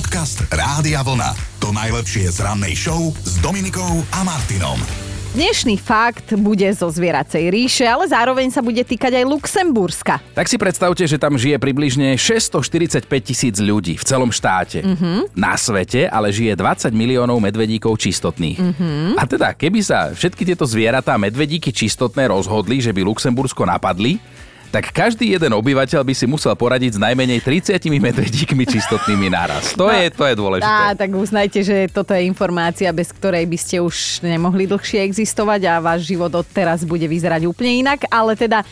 Podcast Rádia Vlna. To najlepšie z rannej show s Dominikou a Martinom. Dnešný fakt bude zo zvieracej ríše, ale zároveň sa bude týkať aj Luxemburska. Tak si predstavte, že tam žije približne 645 tisíc ľudí v celom štáte. Mm-hmm. Na svete ale žije 20 miliónov medvedíkov čistotných. Mm-hmm. A teda, keby sa všetky tieto zvieratá medvedíky čistotné rozhodli, že by Luxembursko napadli, tak každý jeden obyvateľ by si musel poradiť s najmenej 30 medvedíkmi čistotnými naraz. To, no, je, to je dôležité. Á, tak uznajte, že toto je informácia, bez ktorej by ste už nemohli dlhšie existovať a váš život od teraz bude vyzerať úplne inak. Ale teda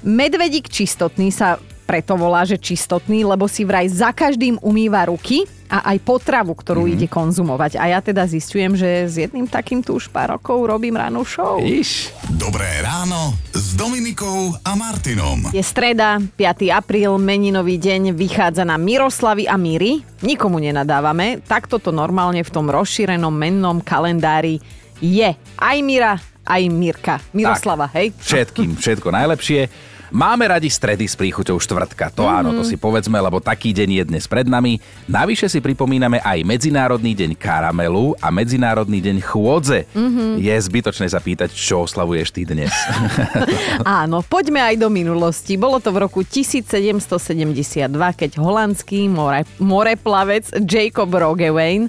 medvedík čistotný sa preto volá, že čistotný, lebo si vraj za každým umýva ruky a aj potravu, ktorú mm-hmm. ide konzumovať. A ja teda zistujem, že s jedným takým tu už pár rokov robím ráno show. Iš. Dobré ráno s Dominikou a Martinom. Je streda, 5. apríl, meninový deň, vychádza na Miroslavy a Míry. Nikomu nenadávame, takto to normálne v tom rozšírenom mennom kalendári je. Aj Mira, aj Mirka. Miroslava, tak, hej? Všetkým, všetko najlepšie. Máme radi stredy s príchuťou štvrtka. To mm-hmm. áno, to si povedzme, lebo taký deň je dnes pred nami. Navyše si pripomíname aj Medzinárodný deň karamelu a Medzinárodný deň chôdze. Mm-hmm. Je zbytočné zapýtať, čo oslavuješ ty dnes. áno, poďme aj do minulosti. Bolo to v roku 1772, keď holandský more, moreplavec Jacob Rogewein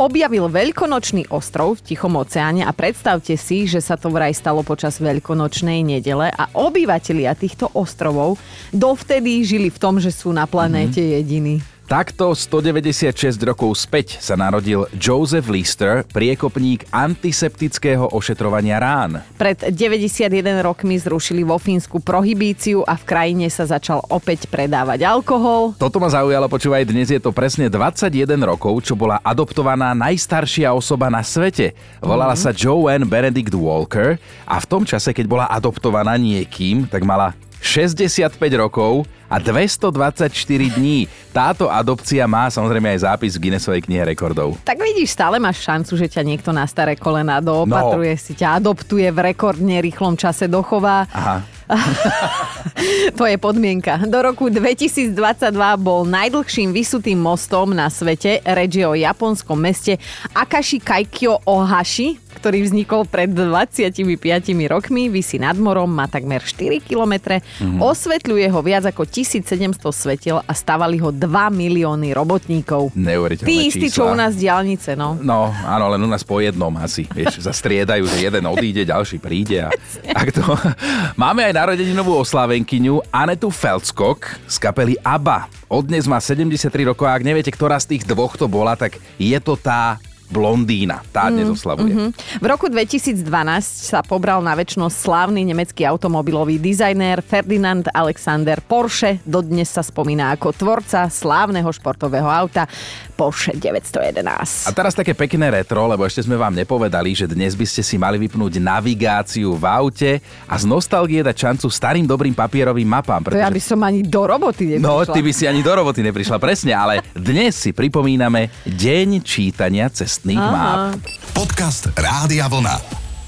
objavil veľkonočný ostrov v Tichom oceáne a predstavte si, že sa to vraj stalo počas veľkonočnej nedele a obyvatelia týchto ostrovov dovtedy žili v tom, že sú na planéte mm-hmm. jediní. Takto 196 rokov späť sa narodil Joseph Lister, priekopník antiseptického ošetrovania rán. Pred 91 rokmi zrušili vo Fínsku prohibíciu a v krajine sa začal opäť predávať alkohol. Toto ma zaujalo, počúvaj, dnes je to presne 21 rokov, čo bola adoptovaná najstaršia osoba na svete. Volala mm-hmm. sa Joanne Benedict Walker a v tom čase, keď bola adoptovaná niekým, tak mala 65 rokov a 224 dní. Táto adopcia má samozrejme aj zápis v Guinnessovej knihe rekordov. Tak vidíš, stále máš šancu, že ťa niekto na staré kolena doopatruje, no. si ťa adoptuje v rekordne rýchlom čase dochová. Aha. to je podmienka. Do roku 2022 bol najdlhším vysutým mostom na svete, reč o japonskom meste Akashi Kaikyo Ohashi, ktorý vznikol pred 25 rokmi, vysí nad morom, má takmer 4 km, mm-hmm. osvetľuje ho viac ako 1700 svetiel a stavali ho 2 milióny robotníkov. Neuveriteľné Tí istí, čo u nás diálnice, no. No, áno, len u nás po jednom asi. Vieš, zastriedajú, že jeden odíde, ďalší príde. A, a to... Máme aj narodeninovú oslávenkyňu Anetu Feldskok z kapely ABBA. Od dnes má 73 rokov a ak neviete, ktorá z tých dvoch to bola, tak je to tá blondína. Tá dnes mm, oslavuje. Mm-hmm. V roku 2012 sa pobral na väčšnosť slávny nemecký automobilový dizajner Ferdinand Alexander Porsche. Dodnes sa spomína ako tvorca slávneho športového auta Porsche 911. A teraz také pekné retro, lebo ešte sme vám nepovedali, že dnes by ste si mali vypnúť navigáciu v aute a z nostalgie dať šancu starým dobrým papierovým mapám. Pretože... To ja by som ani do roboty neprišla. No, ty by si ani do roboty neprišla, presne, ale dnes si pripomíname Deň čítania cestných Aha. map. Podcast Rádia Vlna.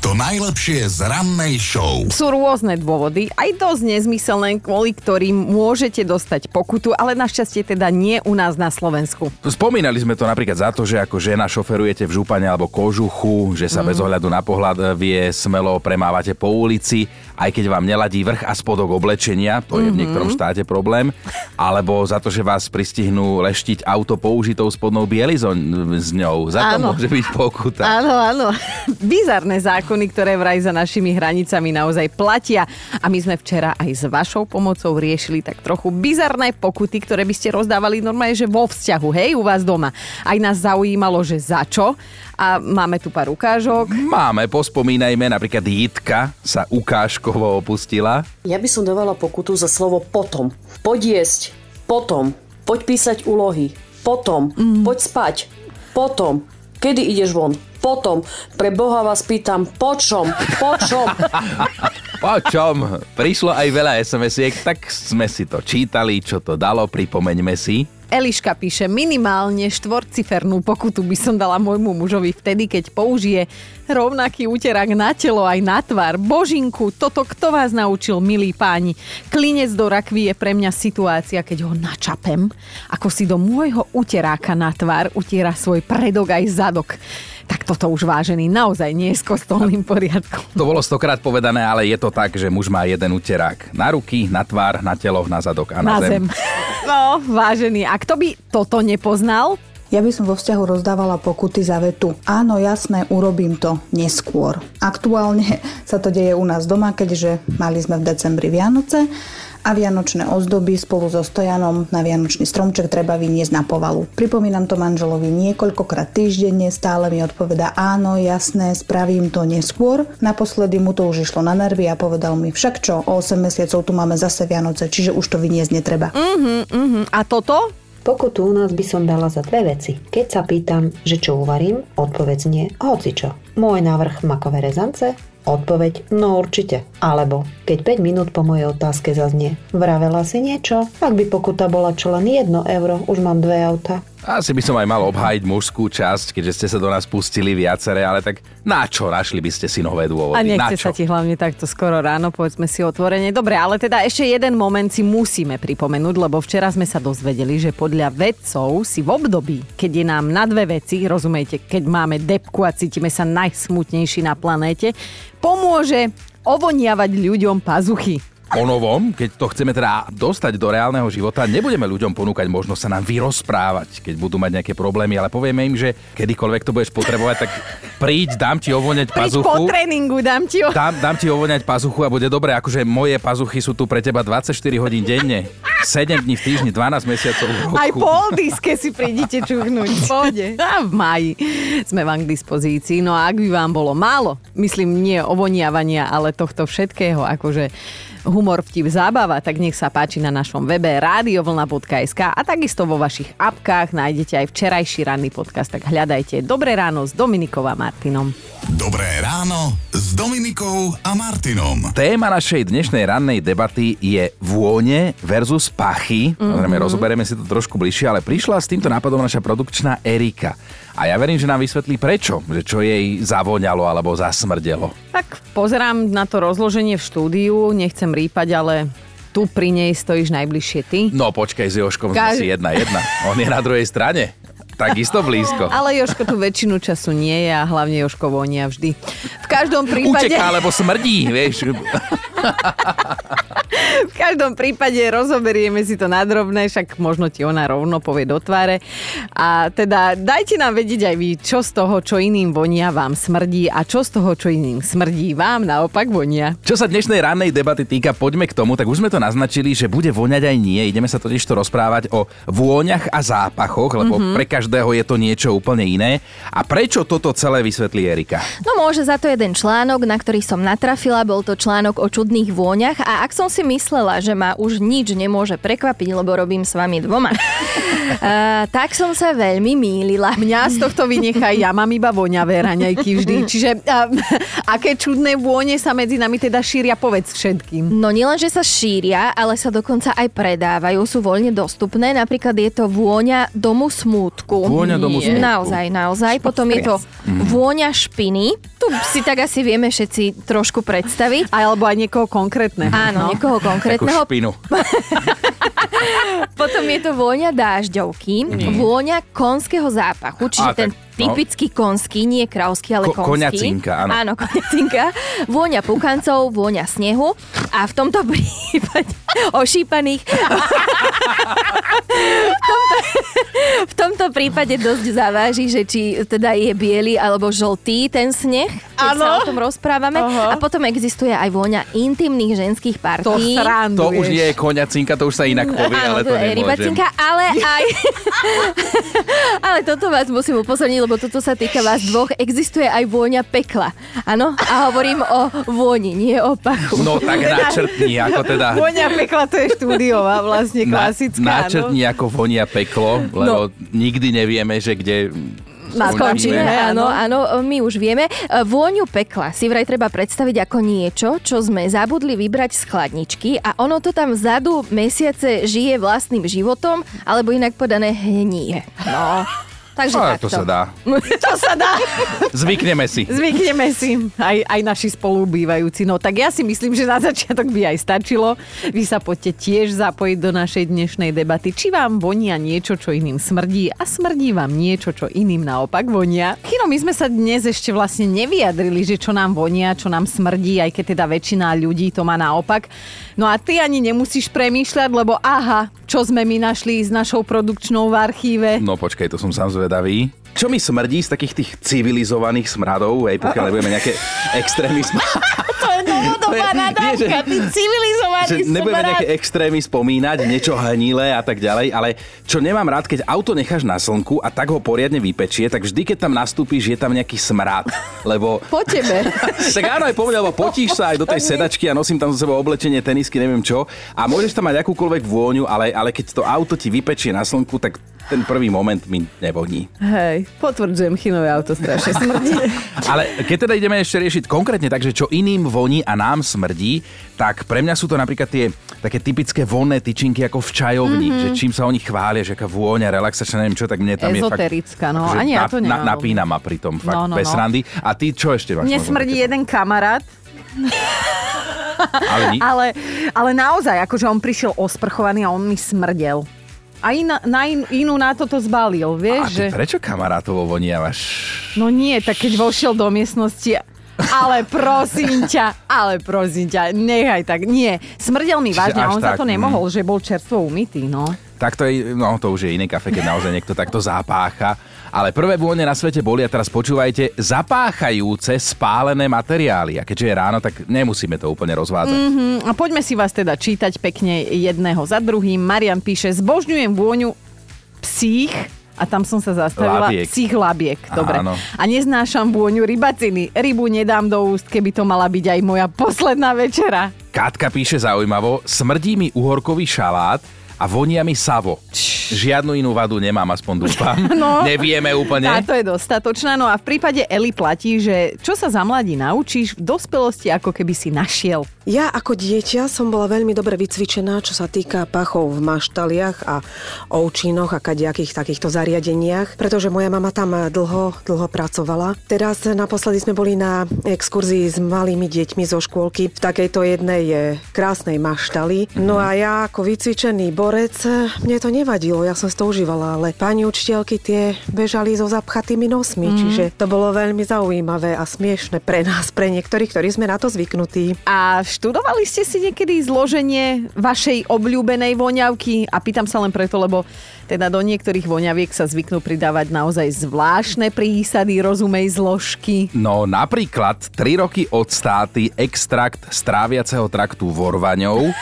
To najlepšie z rannej show. Sú rôzne dôvody, aj dosť nezmyselné, kvôli ktorým môžete dostať pokutu, ale našťastie teda nie u nás na Slovensku. Spomínali sme to napríklad za to, že ako žena šoferujete v župane alebo kožuchu, že sa mm. bez ohľadu na pohľad vie smelo premávate po ulici, aj keď vám neladí vrch a spodok oblečenia, to je mm-hmm. v mhm. niektorom štáte problém, alebo za to, že vás pristihnú leštiť auto použitou spodnou bielizou s ňou. Za to môže byť pokuta. Áno, áno. Bizarné zákony zákony, ktoré vraj za našimi hranicami naozaj platia. A my sme včera aj s vašou pomocou riešili tak trochu bizarné pokuty, ktoré by ste rozdávali normálne, že vo vzťahu, hej, u vás doma. Aj nás zaujímalo, že za čo. A máme tu pár ukážok. Máme, pospomínajme, napríklad Jitka sa ukážkovo opustila. Ja by som dávala pokutu za slovo potom. Poď jesť, potom. Poď písať úlohy, potom. Mm. Poď spať, potom. Kedy ideš von? Potom. Pre Boha vás pýtam, po čom? Po čom? po čom? Prišlo aj veľa SMS-iek, tak sme si to čítali, čo to dalo, pripomeňme si. Eliška píše, minimálne štvorcifernú pokutu by som dala môjmu mužovi vtedy, keď použije rovnaký úterák na telo aj na tvár. Božinku, toto kto vás naučil, milí páni? Klinec do rakvy je pre mňa situácia, keď ho načapem, ako si do môjho uteráka na tvár utiera svoj predok aj zadok. Tak toto už vážený naozaj nie je s kostolným poriadkom. To bolo stokrát povedané, ale je to tak, že muž má jeden uterák. Na ruky, na tvár, na telo, na zadok a na, Na zem. No, vážený, a kto by toto nepoznal? Ja by som vo vzťahu rozdávala pokuty za vetu. Áno, jasné, urobím to neskôr. Aktuálne sa to deje u nás doma, keďže mali sme v decembri Vianoce a vianočné ozdoby spolu so stojanom na vianočný stromček treba vyniesť na povalu. Pripomínam to manželovi niekoľkokrát týždenne, stále mi odpoveda áno, jasné, spravím to neskôr. Naposledy mu to už išlo na nervy a povedal mi však čo, o 8 mesiacov tu máme zase Vianoce, čiže už to vyniesť netreba. Uh-huh, uh-huh. A toto? Pokutu u nás by som dala za dve veci. Keď sa pýtam, že čo uvarím, odpoveď nie, hoci čo. Môj návrh makové rezance, odpoveď no určite. Alebo keď 5 minút po mojej otázke zaznie, vravela si niečo? Ak by pokuta bola čo len 1 euro, už mám dve auta. Asi by som aj mal obhájiť mužskú časť, keďže ste sa do nás pustili viaceré, ale tak na čo našli by ste si nové dôvody? A nechce sa ti hlavne takto skoro ráno, povedzme si otvorene. Dobre, ale teda ešte jeden moment si musíme pripomenúť, lebo včera sme sa dozvedeli, že podľa vedcov si v období, keď je nám na dve veci, rozumiete, keď máme depku a cítime sa najsmutnejší na planéte, pomôže ovoniavať ľuďom pazuchy. O novom, keď to chceme teda dostať do reálneho života, nebudeme ľuďom ponúkať možnosť sa nám vyrozprávať, keď budú mať nejaké problémy, ale povieme im, že kedykoľvek to budeš potrebovať, tak príď, dám ti ovoňať Príď pazuchu. po tréningu, dám ti ho. Dám, dám ti ovoňať pazuchu a bude dobre, akože moje pazuchy sú tu pre teba 24 hodín denne, 7 dní v týždni, 12 mesiacov v roku. Aj poldiske si prídite čuchnúť. A v maji sme vám k dispozícii. No a ak by vám bolo málo, myslím nie ovoniavania, ale tohto všetkého, akože humor, vtip, zábava, tak nech sa páči na našom webe radiovlna.sk a takisto vo vašich apkách nájdete aj včerajší ranný podcast, tak hľadajte Dobré ráno s Dominikou a Martinom. Dobré ráno s Dominikou a Martinom. Téma našej dnešnej rannej debaty je vône versus pachy. Mhm. Mm-hmm. Rozoberieme si to trošku bližšie, ale prišla s týmto nápadom naša produkčná Erika. A ja verím, že nám vysvetlí prečo, že čo jej zavoňalo alebo zasmrdelo. Tak pozerám na to rozloženie v štúdiu, nechcem rýpať, ale tu pri nej stojíš najbližšie ty. No počkaj, s Joškom Kaž- sme si jedna jedna. On je na druhej strane. Takisto blízko. Ale Joško tu väčšinu času nie je a hlavne Joško vonia vždy. V každom prípade... Uteká, lebo smrdí, vieš. V každom prípade rozoberieme si to nadrobné, však možno ti ona rovno povie do tváre. A teda dajte nám vedieť aj vy, čo z toho, čo iným vonia, vám smrdí a čo z toho, čo iným smrdí, vám naopak vonia. Čo sa dnešnej rannej debaty týka, poďme k tomu, tak už sme to naznačili, že bude voňať aj nie. Ideme sa totiž to rozprávať o vôňach a zápachoch, lebo mm-hmm. pre každého je to niečo úplne iné. A prečo toto celé vysvetlí Erika? No môže za to jeden článok, na ktorý som natrafila, bol to článok o čudných vôňach a ak som si myslela, že ma už nič nemôže prekvapiť, lebo robím s vami dvoma, a, tak som sa veľmi mýlila. Mňa z tohto vynechaj, ja mám iba voňavé raňajky vždy. Čiže a, aké čudné vône sa medzi nami teda šíria, povedz všetkým. No nielen, že sa šíria, ale sa dokonca aj predávajú, sú voľne dostupné. Napríklad je to vôňa domu smútku. Vôňa domu smútku. Naozaj, naozaj. Potom je to vôňa špiny. Tu si tak asi vieme všetci trošku predstaviť. Alebo aj niekoho konkrétneho. Áno, no. niekoho Takú konkrétneho. špinu. Potom je to vôňa dážďovky, vôňa konského zápachu, čiže A, ten tak, no. typický konský, nie kravský, ale Ko- konský. koňacinka, áno. Áno, koňacinka. Vôňa pukancov, vôňa snehu a v tomto prípade ošípaných. v, tomto, v tomto prípade dosť zaváži, že či teda je biely alebo žltý ten sneh, keď Áno. sa o tom rozprávame. Aha. A potom existuje aj vôňa intimných ženských To partí. sranduješ. To už nie je koňacinka, to už sa inak povie, Áno, ale to to je rybacinka, ale aj... ale toto vás musím upozorniť, lebo toto sa týka vás dvoch. Existuje aj vôňa pekla. Áno? A hovorím o vôni, nie o pachu. No tak načrtni, ako teda... Voňa pekla to je štúdiová, vlastne Na, klasická. načrtni ako vonia peklo, lebo nikdy nevieme, že kde Skončíme, Skončíme, áno, áno. áno, my už vieme. E, Vôňu pekla si vraj treba predstaviť ako niečo, čo sme zabudli vybrať z chladničky a ono to tam vzadu mesiace žije vlastným životom, alebo inak podané hnie. No, takže takto. to sa dá. To sa dá. Zvykneme si. Zvykneme si, aj, aj naši spolubývajúci. No tak ja si myslím, že na začiatok by aj stačilo. Vy sa poďte tiež zapojiť do našej dnešnej debaty. Či vám vonia niečo, čo iným smrdí a smrdí vám niečo, čo iným naopak vonia. Chino, my sme sa dnes ešte vlastne nevyjadrili, že čo nám vonia, čo nám smrdí, aj keď teda väčšina ľudí to má naopak. No a ty ani nemusíš premýšľať, lebo aha, čo sme my našli s našou produkčnou v archíve. No počkaj, to som sám zvedavý. Čo mi smrdí z takých tých civilizovaných smradov, hej, pokiaľ nebudeme nejaké extrémy sm- To je že- ty civilizovaný že nebudeme smrad. nejaké extrémy spomínať, niečo hnilé a tak ďalej, ale čo nemám rád, keď auto necháš na slnku a tak ho poriadne vypečie, tak vždy, keď tam nastúpiš, je tam nejaký smrad, lebo... Po tebe. tak áno, aj po mne, lebo potíš sa aj do tej sedačky a nosím tam so sebou oblečenie, tenisky, neviem čo. A môžeš tam mať akúkoľvek vôňu, ale, ale keď to auto ti vypečie na slnku, tak ten prvý moment mi nevoní. Hej, potvrdzujem, chinové auto strašne smrdí. Ale keď teda ideme ešte riešiť konkrétne, takže čo iným voní a nám smrdí, tak pre mňa sú to napríklad tie také typické vonné tyčinky ako v čajovni, mm-hmm. že čím sa oni chvália, že aká vôňa, relaxačná, neviem čo, tak mne tam Ezoterická, je fakt... no, akože ani ja to na, napína ma pri tom, fakt No, no, bez no. randy. A ty čo ešte máš? Mne možno smrdí takéto? jeden kamarát, Ale, ale, ale naozaj, akože on prišiel osprchovaný a on mi smrdel. A iná, na in, inú na toto zbalil, a vieš, ty že... prečo kamarátovo vonia máš? No nie, tak keď vošiel do miestnosti, ale prosím ťa, ale prosím ťa, nechaj tak, nie. Smrdel mi vážne a on za tak, to mm. nemohol, že bol čerstvo umytý, no. Tak to je, no to už je iné kafe, keď naozaj niekto takto zapácha. Ale prvé vône na svete boli, a teraz počúvajte, zapáchajúce spálené materiály. A keďže je ráno, tak nemusíme to úplne rozvádzať. Mm, A poďme si vás teda čítať pekne jedného za druhým. Marian píše, zbožňujem vôňu psích a tam som sa zastavila. Labiek. Psích labiek, dobre. Áno. A neznášam vôňu rybaciny. Rybu nedám do úst, keby to mala byť aj moja posledná večera. Katka píše zaujímavo, smrdí mi uhorkový šalát a vonia mi savo. Žiadnu inú vadu nemám, aspoň dúfam. No. Nevieme úplne. A to je dostatočná. No a v prípade Eli platí, že čo sa za mladí naučíš, v dospelosti ako keby si našiel. Ja ako dieťa som bola veľmi dobre vycvičená, čo sa týka pachov v maštaliach a ovčínoch a kadejakých takýchto zariadeniach, pretože moja mama tam dlho, dlho pracovala. Teraz naposledy sme boli na exkurzii s malými deťmi zo škôlky v takejto jednej eh, krásnej maštali. No a ja ako vycvičený borec, mne to nevadilo, ja som si to užívala, ale pani učiteľky tie bežali so zapchatými nosmi, mm. čiže to bolo veľmi zaujímavé a smiešne pre nás, pre niektorých, ktorí sme na to zvyknutí. A študovali ste si niekedy zloženie vašej obľúbenej voňavky? A pýtam sa len preto, lebo teda do niektorých voňaviek sa zvyknú pridávať naozaj zvláštne prísady, rozumej zložky. No napríklad 3 roky od státy extrakt stráviaceho traktu vorvaňou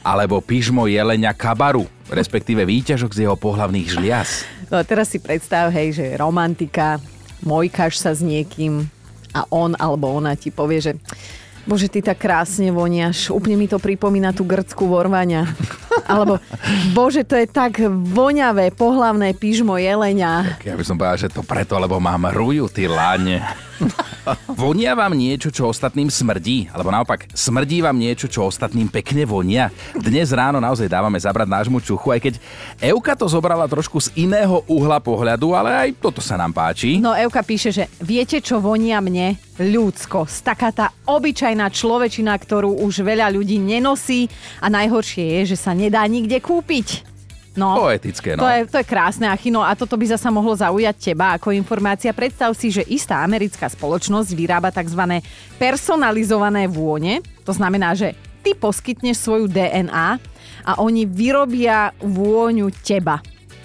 alebo pyžmo jelenia kabaru, respektíve výťažok z jeho pohlavných žliaz. No a teraz si predstav, hej, že romantika, mojkaš sa s niekým a on alebo ona ti povie, že Bože, ty tak krásne voniaš. Úplne mi to pripomína tú grckú vorvania. Alebo, bože, to je tak voňavé, pohlavné pyžmo jelenia. Ja by som povedal, že to preto, lebo mám ruju, ty láne. Vonia vám niečo, čo ostatným smrdí? Alebo naopak, smrdí vám niečo, čo ostatným pekne vonia? Dnes ráno naozaj dávame zabrať nášmu čuchu, aj keď Euka to zobrala trošku z iného uhla pohľadu, ale aj toto sa nám páči. No Euka píše, že viete, čo vonia mne? Ľudskosť. Taká tá obyčajná človečina, ktorú už veľa ľudí nenosí a najhoršie je, že sa nedá nikde kúpiť. No, Poetické, no. To je, to je krásne, Achino, a toto by zasa mohlo zaujať teba ako informácia. Predstav si, že istá americká spoločnosť vyrába tzv. personalizované vône. To znamená, že ty poskytneš svoju DNA a oni vyrobia vôňu teba.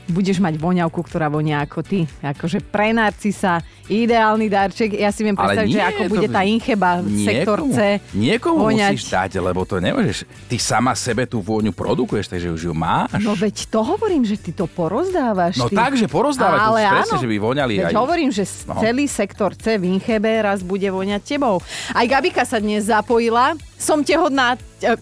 Budeš mať voňavku, ktorá vonia ako ty. Akože pre narcisa, ideálny darček. Ja si viem predstaviť, že ako bude tá incheba v sektorce Niekomu voňať. musíš dať, lebo to nemôžeš. Ty sama sebe tú vôňu produkuješ, takže už ju máš. No veď to hovorím, že ty to porozdávaš. No ty. tak, že porozdávať, to Ale presne, áno. že by voňali Veď aj- hovorím, že No. celý sektor C v Inchebe raz bude voňať tebou. Aj Gabika sa dnes zapojila. Som tehodná, e,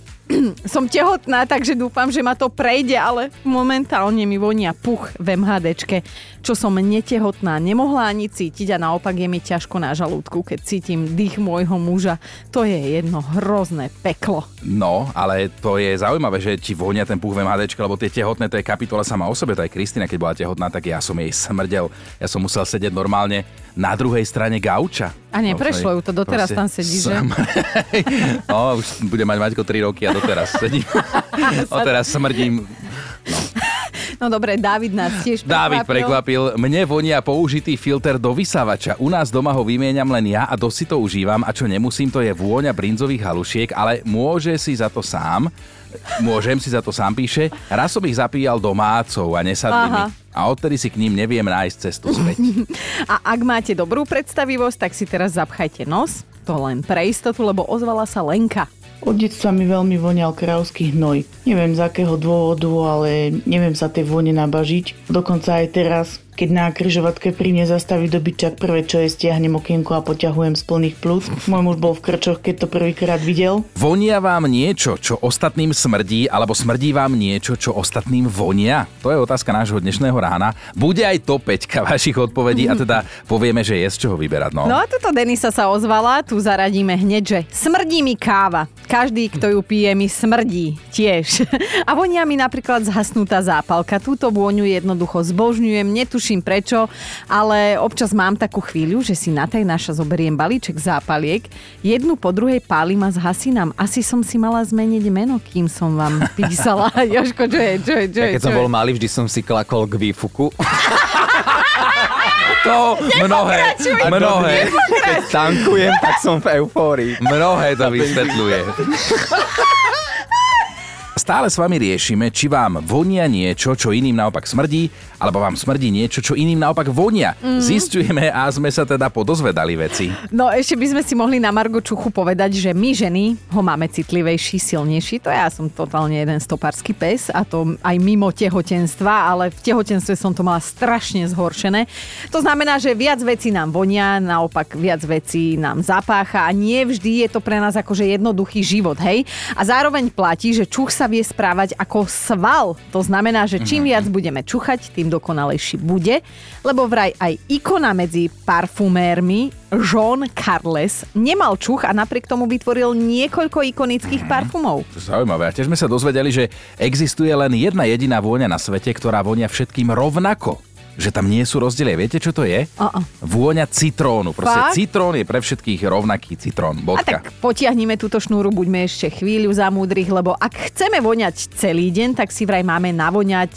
som tehotná, takže dúfam, že ma to prejde, ale momentálne mi vonia puch v MHDčke, čo som netehotná nemohla ani cítiť a naopak je mi ťažko na žalúdku, keď cítim dých môjho muža. To je jedno hrozné peklo. No, ale to je zaujímavé, že ti vonia ten puch v MHDčke, lebo tie tehotné, to je kapitola sama o sebe, to aj Kristina, keď bola tehotná, tak ja som jej smrdel. Ja som musel sedieť normálne na druhej strane gauča. A neprešlo ju to, doteraz tam sedí, že? no, už bude mať Maťko 3 roky a doteraz sedím. Doteraz smrdím. No. No dobre, David nás tiež prekvapil. David prekvapil. Mne vonia použitý filter do vysávača. U nás doma ho vymieňam len ja a dosť si to užívam a čo nemusím, to je vôňa brinzových halušiek, ale môže si za to sám. Môžem si za to sám píše. Raz som ich zapíjal domácov a nesadli Aha. mi. A odtedy si k ním neviem nájsť cestu späť. a ak máte dobrú predstavivosť, tak si teraz zapchajte nos. To len pre istotu, lebo ozvala sa Lenka. Od detstva mi veľmi voňal kráľovský hnoj. Neviem z akého dôvodu, ale neviem sa tej vône nabažiť. Dokonca aj teraz, keď na kryžovatke pri mne zastaví dobyčak, prvé čo je stiahnem okienko a poťahujem z plných plus. Môj muž bol v krčoch, keď to prvýkrát videl. Vonia vám niečo, čo ostatným smrdí, alebo smrdí vám niečo, čo ostatným vonia? To je otázka nášho dnešného rána. Bude aj to peťka vašich odpovedí a teda povieme, že je z čoho vyberať. No, no a tuto Denisa sa ozvala, tu zaradíme hneď, že smrdí mi káva. Každý, kto ju pije, mi smrdí tiež. A vonia mi napríklad zhasnutá zápalka. Túto vôňu jednoducho zbožňujem, netuším netuším prečo, ale občas mám takú chvíľu, že si na tej naša zoberiem balíček zápaliek, jednu po druhej pálim a zhasínam. Asi som si mala zmeniť meno, kým som vám písala. Jožko, čo je, čo je, čo je? Ja keď som bol malý, vždy som si klakol k výfuku. To mnohé, mnohé. Keď tankujem, tak som v eufórii. Mnohé to vysvetľuje. Stále s vami riešime, či vám vonia niečo, čo iným naopak smrdí, alebo vám smrdí niečo, čo iným naopak vonia. Mm. Zistujeme a sme sa teda podozvedali veci. No ešte by sme si mohli na Margo Čuchu povedať, že my ženy ho máme citlivejší, silnejší. To ja som totálne jeden stopársky pes a to aj mimo tehotenstva, ale v tehotenstve som to mala strašne zhoršené. To znamená, že viac vecí nám vonia, naopak viac vecí nám zapácha a nie vždy je to pre nás akože jednoduchý život, hej? A zároveň platí, že čuch sa vie správať ako sval. To znamená, že čím mhm. viac budeme čuchať, tým dokonalejší bude, lebo vraj aj ikona medzi parfumérmi Jean Carles nemal čuch a napriek tomu vytvoril niekoľko ikonických mhm. parfumov. Zaujímavé. A tiež sme sa dozvedeli, že existuje len jedna jediná vôňa na svete, ktorá vonia všetkým rovnako že tam nie sú rozdiely. Viete, čo to je? Uh-uh. Vôňa citrónu. Proste Fakt? citrón je pre všetkých rovnaký citrón. Bodka. A tak potiahnime túto šnúru, buďme ešte chvíľu za múdrych, lebo ak chceme voňať celý deň, tak si vraj máme navoňať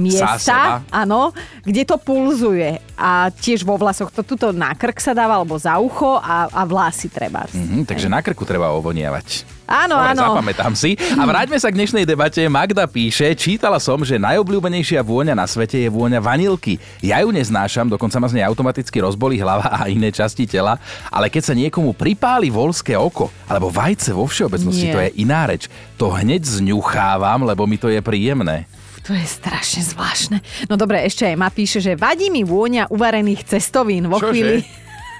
miesta, áno, kde to pulzuje. A tiež vo vlasoch. To tuto na krk sa dáva, alebo za ucho a, a vlasy treba. Mm-hmm, takže na krku treba ovoniavať. Áno, Dobre, áno. Zapamätám si. A vráťme sa k dnešnej debate. Magda píše, čítala som, že najobľúbenejšia vôňa na svete je vôňa vanilky. Ja ju neznášam, dokonca ma z nej automaticky rozbolí hlava a iné časti tela, ale keď sa niekomu pripáli volské oko, alebo vajce vo všeobecnosti, Nie. to je iná reč. To hneď zňuchávam, lebo mi to je príjemné. To je strašne zvláštne. No dobre, ešte aj ma píše, že vadí mi vôňa uvarených cestovín vo Čože? chvíli...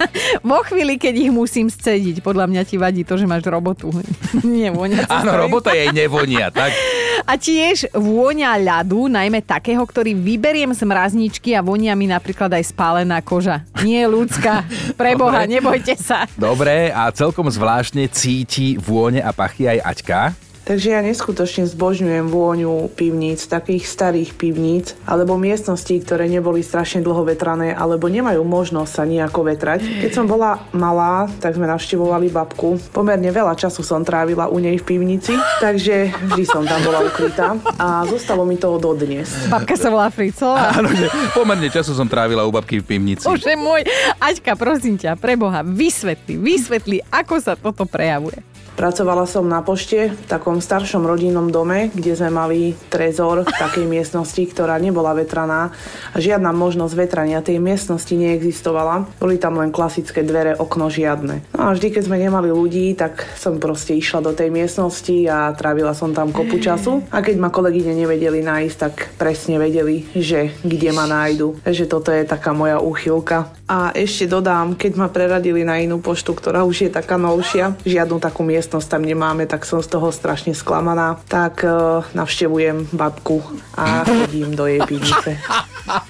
vo chvíli, keď ich musím scediť. Podľa mňa ti vadí to, že máš robotu. Vôňa Áno, robota jej nevonia, tak? A tiež vôňa ľadu, najmä takého, ktorý vyberiem z mrazničky a vonia mi napríklad aj spálená koža. Nie ľudská. Preboha, nebojte sa. Dobre, a celkom zvláštne cíti vône a pachy aj Aťka. Takže ja neskutočne zbožňujem vôňu pivníc, takých starých pivníc, alebo miestností, ktoré neboli strašne dlho vetrané, alebo nemajú možnosť sa nejako vetrať. Keď som bola malá, tak sme navštevovali babku. Pomerne veľa času som trávila u nej v pivnici, takže vždy som tam bola ukrytá a zostalo mi toho dodnes. Babka sa volá Frico. Áno, že pomerne času som trávila u babky v pivnici. Bože môj, Aťka, prosím ťa, preboha, vysvetli, vysvetli, ako sa toto prejavuje. Pracovala som na pošte v takom staršom rodinnom dome, kde sme mali trezor v takej miestnosti, ktorá nebola vetraná a žiadna možnosť vetrania tej miestnosti neexistovala. Boli tam len klasické dvere, okno žiadne. No a vždy, keď sme nemali ľudí, tak som proste išla do tej miestnosti a trávila som tam kopu času. A keď ma kolegyne nevedeli nájsť, tak presne vedeli, že kde ma nájdu. Takže toto je taká moja úchylka. A ešte dodám, keď ma preradili na inú poštu, ktorá už je taká novšia, žiadnu takú miestnosť tam nemáme, tak som z toho strašne sklamaná. Tak uh, navštevujem babku a chodím do jej pivnice.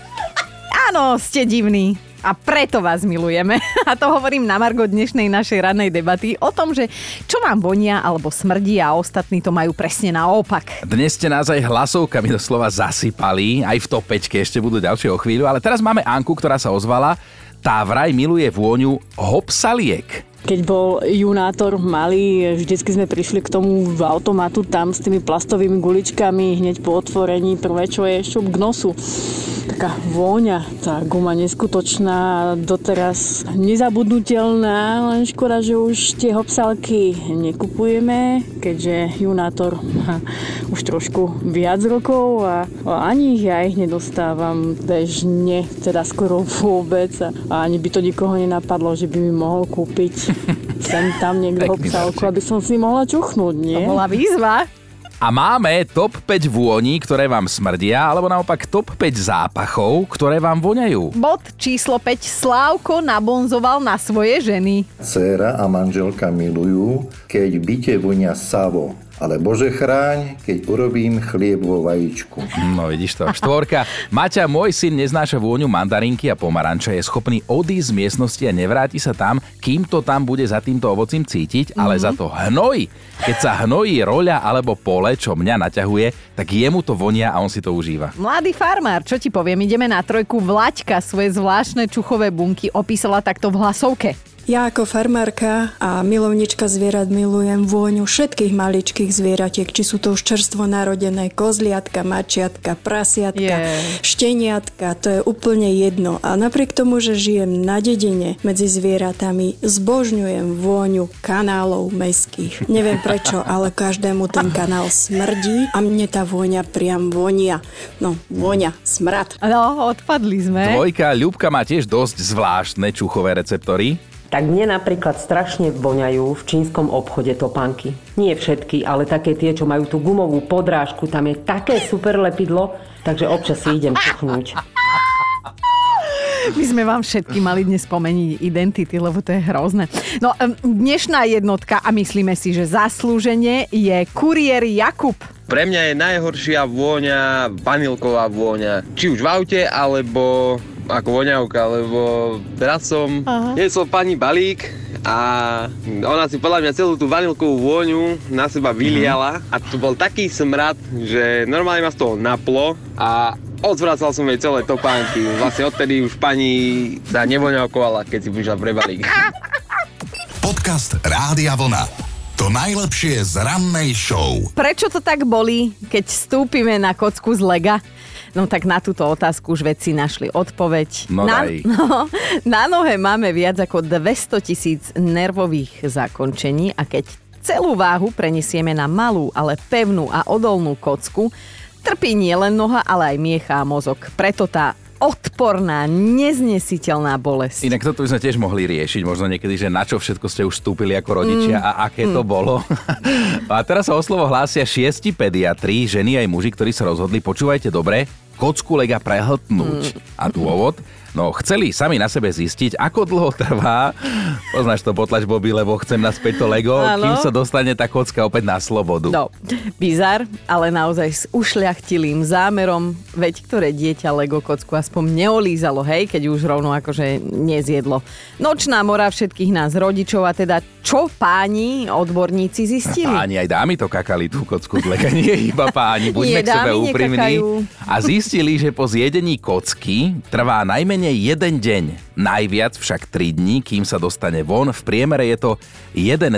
Áno, ste divní. A preto vás milujeme. A to hovorím na margo dnešnej našej rannej debaty o tom, že čo vám vonia alebo smrdí a ostatní to majú presne naopak. Dnes ste nás aj hlasovkami doslova zasypali, aj v top 5 ešte budú ďalšie o chvíľu, ale teraz máme Anku, ktorá sa ozvala. Tá vraj miluje vôňu hopsaliek. Keď bol junátor malý, vždycky sme prišli k tomu v automatu tam s tými plastovými guličkami hneď po otvorení prvé, čo je šup k nosu. Taká vôňa, tá guma neskutočná, doteraz nezabudnutelná, len škoda, že už tie hopsalky nekupujeme, keďže Junátor má už trošku viac rokov a, ani ich ja ich nedostávam bežne, teda skoro vôbec a ani by to nikoho nenapadlo, že by mi mohol kúpiť sem tam niekto hopsalku, aby som si mohla čuchnúť, nie? To bola výzva. A máme top 5 vôní, ktoré vám smrdia, alebo naopak top 5 zápachov, ktoré vám voňajú. Bod číslo 5. Slávko nabonzoval na svoje ženy. Céra a manželka milujú, keď byte vonia savo ale Bože chráň, keď urobím chlieb vo vajíčku. No vidíš to. Štvorka. Maťa, môj syn neznáša vôňu mandarinky a pomaranča, je schopný odísť z miestnosti a nevráti sa tam, kým to tam bude za týmto ovocím cítiť, ale mm-hmm. za to hnoj. Keď sa hnojí roľa alebo pole, čo mňa naťahuje, tak jemu to vonia a on si to užíva. Mladý farmár, čo ti poviem, ideme na trojku. Vlaďka svoje zvláštne čuchové bunky opísala takto v hlasovke. Ja ako farmárka a milovnička zvierat milujem vôňu všetkých maličkých zvieratiek, či sú to už čerstvo narodené kozliatka, mačiatka, prasiatka, yeah. šteniatka, to je úplne jedno. A napriek tomu, že žijem na dedine medzi zvieratami, zbožňujem vôňu kanálov meských. Neviem prečo, ale každému ten kanál smrdí a mne tá vôňa priam vonia. No, vôňa, smrad. No, odpadli sme. Dvojka, Ľubka má tiež dosť zvláštne čuchové receptory tak mne napríklad strašne voňajú v čínskom obchode topánky. Nie všetky, ale také tie, čo majú tú gumovú podrážku, tam je také super lepidlo, takže občas si idem puchnúť. My sme vám všetky mali dnes spomeniť identity, lebo to je hrozné. No, dnešná jednotka, a myslíme si, že zaslúženie, je kuriér Jakub. Pre mňa je najhoršia vôňa, vanilková vôňa. Či už v aute, alebo ako voňavka, lebo teraz som nesol pani balík a ona si podľa mňa celú tú vanilkovú vôňu na seba vyliala a to bol taký smrad, že normálne ma z toho naplo a Odzvracal som jej celé topánky. Vlastne odtedy už pani sa nevoňavkovala, keď si prišla pre balík. Podcast Rádia Vlna. To najlepšie z rannej show. Prečo to tak boli, keď stúpime na kocku z lega? No tak na túto otázku už vedci našli odpoveď. No na, daj. no, na nohe máme viac ako 200 tisíc nervových zakončení a keď celú váhu prenesieme na malú, ale pevnú a odolnú kocku, trpí nielen noha, ale aj miecha a mozog. Preto tá odporná, neznesiteľná bolesť. Inak toto by sme tiež mohli riešiť, možno niekedy, že na čo všetko ste už vstúpili ako rodičia mm. a aké mm. to bolo. a teraz sa o slovo hlásia šiesti pediatri, ženy aj muži, ktorí sa rozhodli, počúvajte dobre, kocku lega prehltnúť. Mm. A dôvod? No, chceli sami na sebe zistiť, ako dlho trvá, poznáš to potlač Bobby, lebo chcem naspäť to Lego, ano. kým sa dostane tá kocka opäť na slobodu. No, bizar, ale naozaj s ušľachtilým zámerom, veď ktoré dieťa Lego kocku aspoň neolízalo, hej, keď už rovno akože nezjedlo. Nočná mora všetkých nás rodičov a teda čo páni odborníci zistili? Páni aj dámy to kakali tú kocku z Lega, nie iba páni, buďme nie, k sebe úprimní. A zistili, že po zjedení kocky trvá najmenej najmenej jeden deň, najviac však 3 dní, kým sa dostane von. V priemere je to 1,71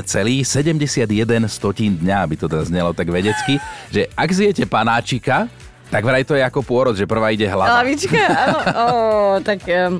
dňa, aby to teda znelo tak vedecky, že ak zjete panáčika, tak vraj to je ako pôrod, že prvá ide hlava. Hlavička, áno. Ó, tak um,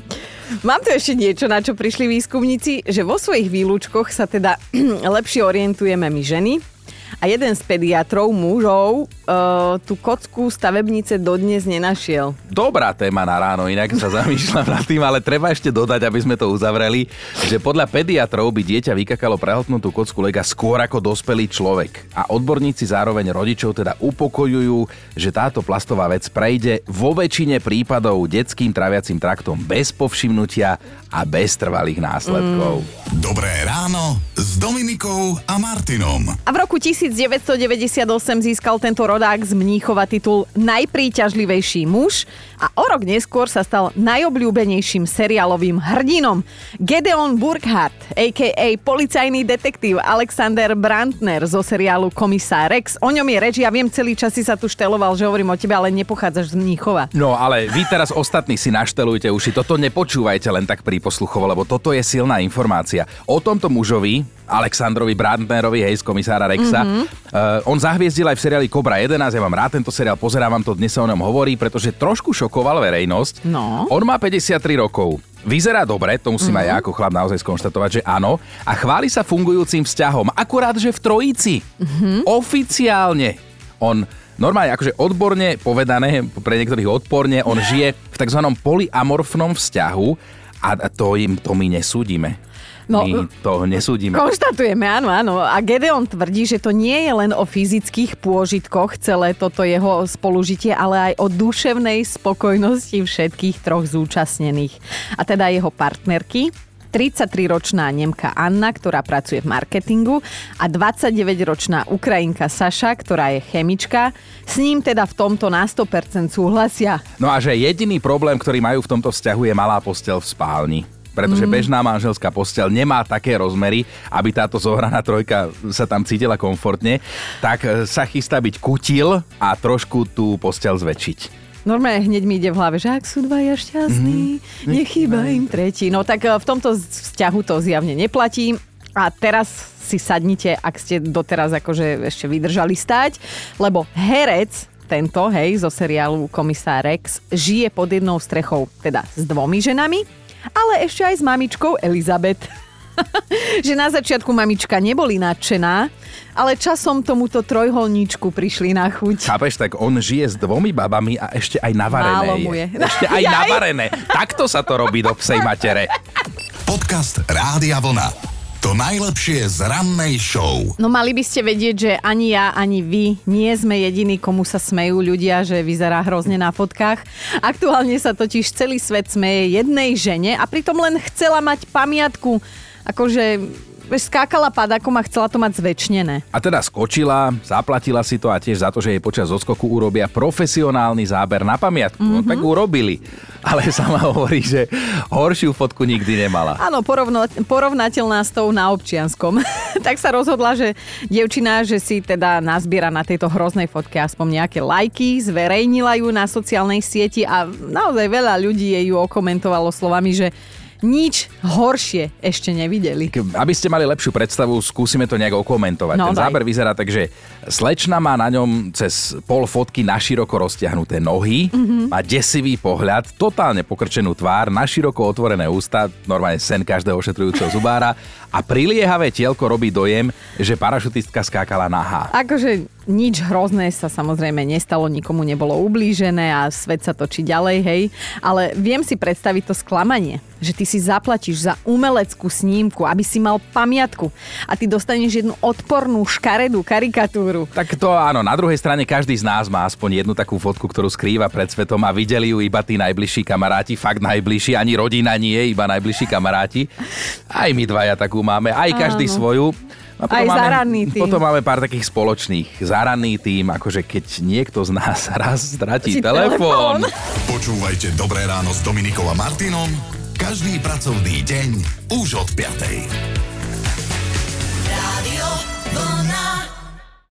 mám tu ešte niečo, na čo prišli výskumníci, že vo svojich výlučkoch sa teda lepšie orientujeme my ženy a jeden z pediatrov, mužov, uh, tú kocku stavebnice dodnes nenašiel. Dobrá téma na ráno, inak sa zamýšľam nad tým, ale treba ešte dodať, aby sme to uzavreli, že podľa pediatrov by dieťa vykakalo prehltnutú kocku lega skôr ako dospelý človek. A odborníci zároveň rodičov teda upokojujú, že táto plastová vec prejde vo väčšine prípadov detským traviacim traktom bez povšimnutia a bez trvalých následkov. Mm. Dobré ráno s Dominikou a Martinom. A v roku 1998 získal tento rodák z Mníchova titul Najpríťažlivejší muž a o rok neskôr sa stal najobľúbenejším seriálovým hrdinom. Gedeon Burkhardt, a.k.a. policajný detektív Alexander Brandner zo seriálu Komisár Rex. O ňom je reč, ja viem, celý čas si sa tu šteloval, že hovorím o tebe, ale nepochádzaš z Mníchova. No ale vy teraz ostatní si naštelujte uši, toto nepočúvajte len tak pri posluchovo, lebo toto je silná informácia. O tomto mužovi, Alexandrovi Brandnerovi, hej, z komisára Rexa. Mm-hmm. Uh, on zahviezdil aj v seriáli Cobra 11, ja mám rád tento seriál, pozerávam to, dnes sa o ňom hovorí, pretože trošku šokoval verejnosť. No. On má 53 rokov. Vyzerá dobre, to musím mm-hmm. aj ja ako chlap naozaj skonštatovať, že áno. A chváli sa fungujúcim vzťahom, akurát, že v trojici. Mm-hmm. Oficiálne. On normálne, akože odborne povedané, pre niektorých odporne, on žije v tzv. polyamorfnom vzťahu a to, im, to my nesúdime. No, my to nesúdime. Konštatujeme, áno, áno. A Gedeon tvrdí, že to nie je len o fyzických pôžitkoch celé toto jeho spolužitie, ale aj o duševnej spokojnosti všetkých troch zúčastnených. A teda jeho partnerky, 33-ročná Nemka Anna, ktorá pracuje v marketingu a 29-ročná Ukrajinka Saša, ktorá je chemička. S ním teda v tomto na 100% súhlasia. No a že jediný problém, ktorý majú v tomto vzťahu je malá postel v spálni pretože mm. bežná manželská postel nemá také rozmery, aby táto zohraná trojka sa tam cítila komfortne, tak e, sa chystá byť kutil a trošku tú postel zväčšiť. Normálne hneď mi ide v hlave, že ak sú dvaja šťastní, mm-hmm. nechýba im tretí. No tak e, v tomto vzťahu to zjavne neplatí. A teraz si sadnite, ak ste doteraz akože ešte vydržali stať, lebo herec tento, hej, zo seriálu Komisár Rex, žije pod jednou strechou, teda s dvomi ženami, ale ešte aj s mamičkou Elizabeth. že na začiatku mamička neboli nadšená, ale časom tomuto trojholníčku prišli na chuť. Chápeš, tak on žije s dvomi babami a ešte aj navarené Málo mu je. Ešte aj navarené. Takto sa to robí do psej matere. Podcast Rádia Vlna. To najlepšie z rannej show. No mali by ste vedieť, že ani ja, ani vy nie sme jediní, komu sa smejú ľudia, že vyzerá hrozne na fotkách. Aktuálne sa totiž celý svet smeje jednej žene a pritom len chcela mať pamiatku. Akože skákala padákom a chcela to mať zväčšnené. A teda skočila, zaplatila si to a tiež za to, že jej počas odskoku urobia profesionálny záber na pamiatku. Mm-hmm. No, tak mhm. urobili. Ale sama hovorí, že horšiu fotku nikdy nemala. Áno, porovno, porovnateľná s tou na občianskom. tak sa rozhodla, že dievčina, že si teda nazbiera na tejto hroznej fotke aspoň nejaké lajky, zverejnila ju na sociálnej sieti a naozaj veľa ľudí jej ju okomentovalo slovami, že nič horšie ešte nevideli. Aby ste mali lepšiu predstavu, skúsime to nejak okomentovať. No, Ten daj. záber vyzerá tak, že slečna má na ňom cez pol fotky naširoko roztiahnuté nohy, mm-hmm. má desivý pohľad, totálne pokrčenú tvár, naširoko otvorené ústa, normálne sen každého ošetrujúceho zubára a priliehavé tielko robí dojem, že parašutistka skákala nahá. Akože nič hrozné sa samozrejme nestalo, nikomu nebolo ublížené a svet sa točí ďalej, hej. Ale viem si predstaviť to sklamanie, že ty si zaplatíš za umeleckú snímku, aby si mal pamiatku a ty dostaneš jednu odpornú škaredú karikatúru. Tak to áno, na druhej strane každý z nás má aspoň jednu takú fotku, ktorú skrýva pred svetom a videli ju iba tí najbližší kamaráti, fakt najbližší, ani rodina nie, iba najbližší kamaráti. Aj my dvaja takú máme, aj každý áno. svoju. A potom Aj máme, záranný tým. Potom máme pár takých spoločných. Záranný tým, akože keď niekto z nás raz stratí telefón. Počúvajte Dobré ráno s Dominikom a Martinom každý pracovný deň už od 5.